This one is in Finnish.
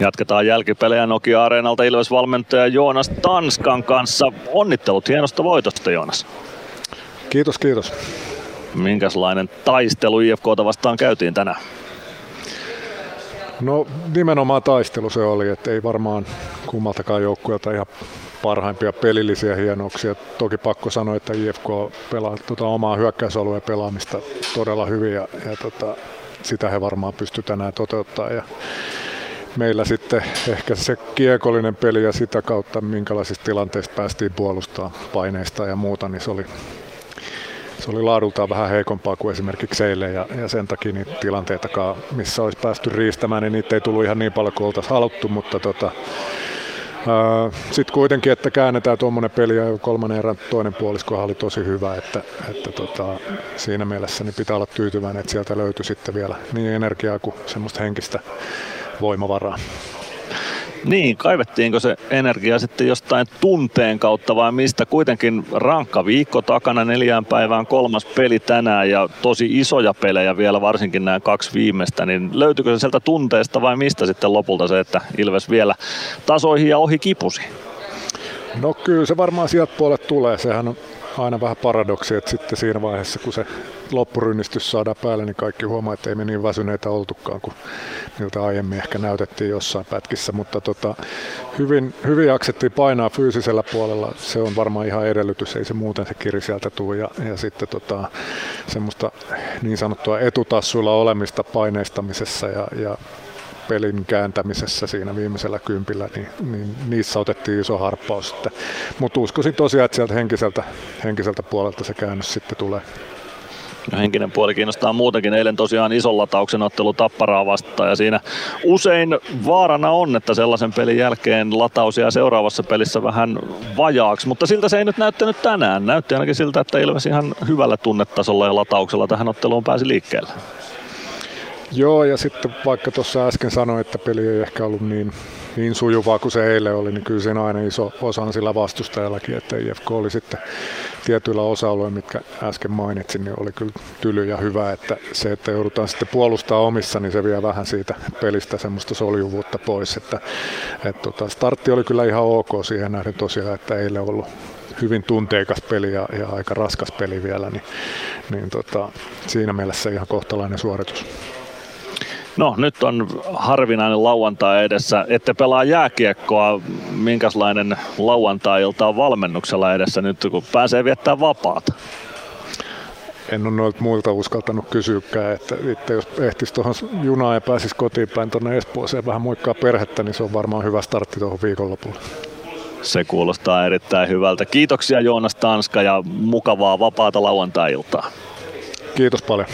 Jatketaan jälkipelejä Nokia-areenalta Ilves-valmentaja Joonas Tanskan kanssa. Onnittelut hienosta voitosta Joonas. Kiitos, kiitos. Minkälainen taistelu IFKta vastaan käytiin tänään? No nimenomaan taistelu se oli, että ei varmaan kummaltakaan joukkueelta ihan parhaimpia pelillisiä hienouksia. Toki pakko sanoa, että IFK pelaa tuota omaa hyökkäysalueen pelaamista todella hyvin ja, ja tota, sitä he varmaan pystyvät tänään toteuttamaan. Ja meillä sitten ehkä se kiekollinen peli ja sitä kautta minkälaisista tilanteista päästiin puolustamaan paineista ja muuta, niin se oli, se oli laadultaan vähän heikompaa kuin esimerkiksi eilen ja, ja sen takia niitä tilanteitakaan, missä olisi päästy riistämään, niin niitä ei tullut ihan niin paljon kuin oltaisiin haluttu, mutta tota, sitten kuitenkin, että käännetään tuommoinen peli ja kolmannen erän toinen puolisko oli tosi hyvä, että, että tota, siinä mielessä niin pitää olla tyytyväinen, että sieltä löytyi sitten vielä niin energiaa kuin semmoista henkistä voimavaraa. Niin, kaivettiinko se energia sitten jostain tunteen kautta vai mistä? Kuitenkin rankka viikko takana neljään päivään kolmas peli tänään ja tosi isoja pelejä vielä, varsinkin nämä kaksi viimeistä, niin löytyykö se sieltä tunteesta vai mistä sitten lopulta se, että Ilves vielä tasoihin ja ohi kipusi? No kyllä se varmaan sieltä puolet tulee. Sehän on aina vähän paradoksi, että sitten siinä vaiheessa, kun se loppurynnistys saadaan päälle, niin kaikki huomaa, että ei me niin väsyneitä oltukaan kuin miltä aiemmin ehkä näytettiin jossain pätkissä, mutta tota, hyvin, hyvin jaksettiin painaa fyysisellä puolella, se on varmaan ihan edellytys, ei se muuten se kiri sieltä tule ja, ja sitten tota, semmoista niin sanottua etutassuilla olemista paineistamisessa ja, ja pelin kääntämisessä siinä viimeisellä kympillä, niin, niin niissä otettiin iso harppaus. Mutta uskoisin tosiaan, että sieltä henkiseltä, henkiseltä puolelta se käännös sitten tulee. No henkinen puoli kiinnostaa muutenkin. Eilen tosiaan ison latauksen ottelu Tapparaa vastaan ja siinä usein vaarana on, että sellaisen pelin jälkeen lataus jää seuraavassa pelissä vähän vajaaksi, mutta siltä se ei nyt näyttänyt tänään. Näytti ainakin siltä, että Ilves ihan hyvällä tunnetasolla ja latauksella tähän otteluun pääsi liikkeelle. Joo, ja sitten vaikka tuossa äsken sanoin, että peli ei ehkä ollut niin, niin sujuvaa kuin se eilen oli, niin kyllä siinä aina iso osa on sillä vastustajallakin, että IFK oli sitten tietyillä osa-alueilla, mitkä äsken mainitsin, niin oli kyllä tyly ja hyvä, että se, että joudutaan sitten puolustaa omissa, niin se vie vähän siitä pelistä semmoista soljuvuutta pois, että, että tota, startti oli kyllä ihan ok siihen nähden tosiaan, että eilen ollut hyvin tunteikas peli ja, ja aika raskas peli vielä, niin, niin tota, siinä mielessä ihan kohtalainen suoritus. No nyt on harvinainen lauantai edessä. Ette pelaa jääkiekkoa. Minkälainen lauantai-ilta on valmennuksella edessä nyt, kun pääsee viettää vapaata? En ole noilta muilta uskaltanut kysyäkään, että itse jos ehtisi tuohon junaan ja pääsisi kotiin päin tuonne Espooseen vähän muikkaa perhettä, niin se on varmaan hyvä startti tuohon viikonlopulle. Se kuulostaa erittäin hyvältä. Kiitoksia Joonas Tanska ja mukavaa vapaata lauantai-iltaa. Kiitos paljon.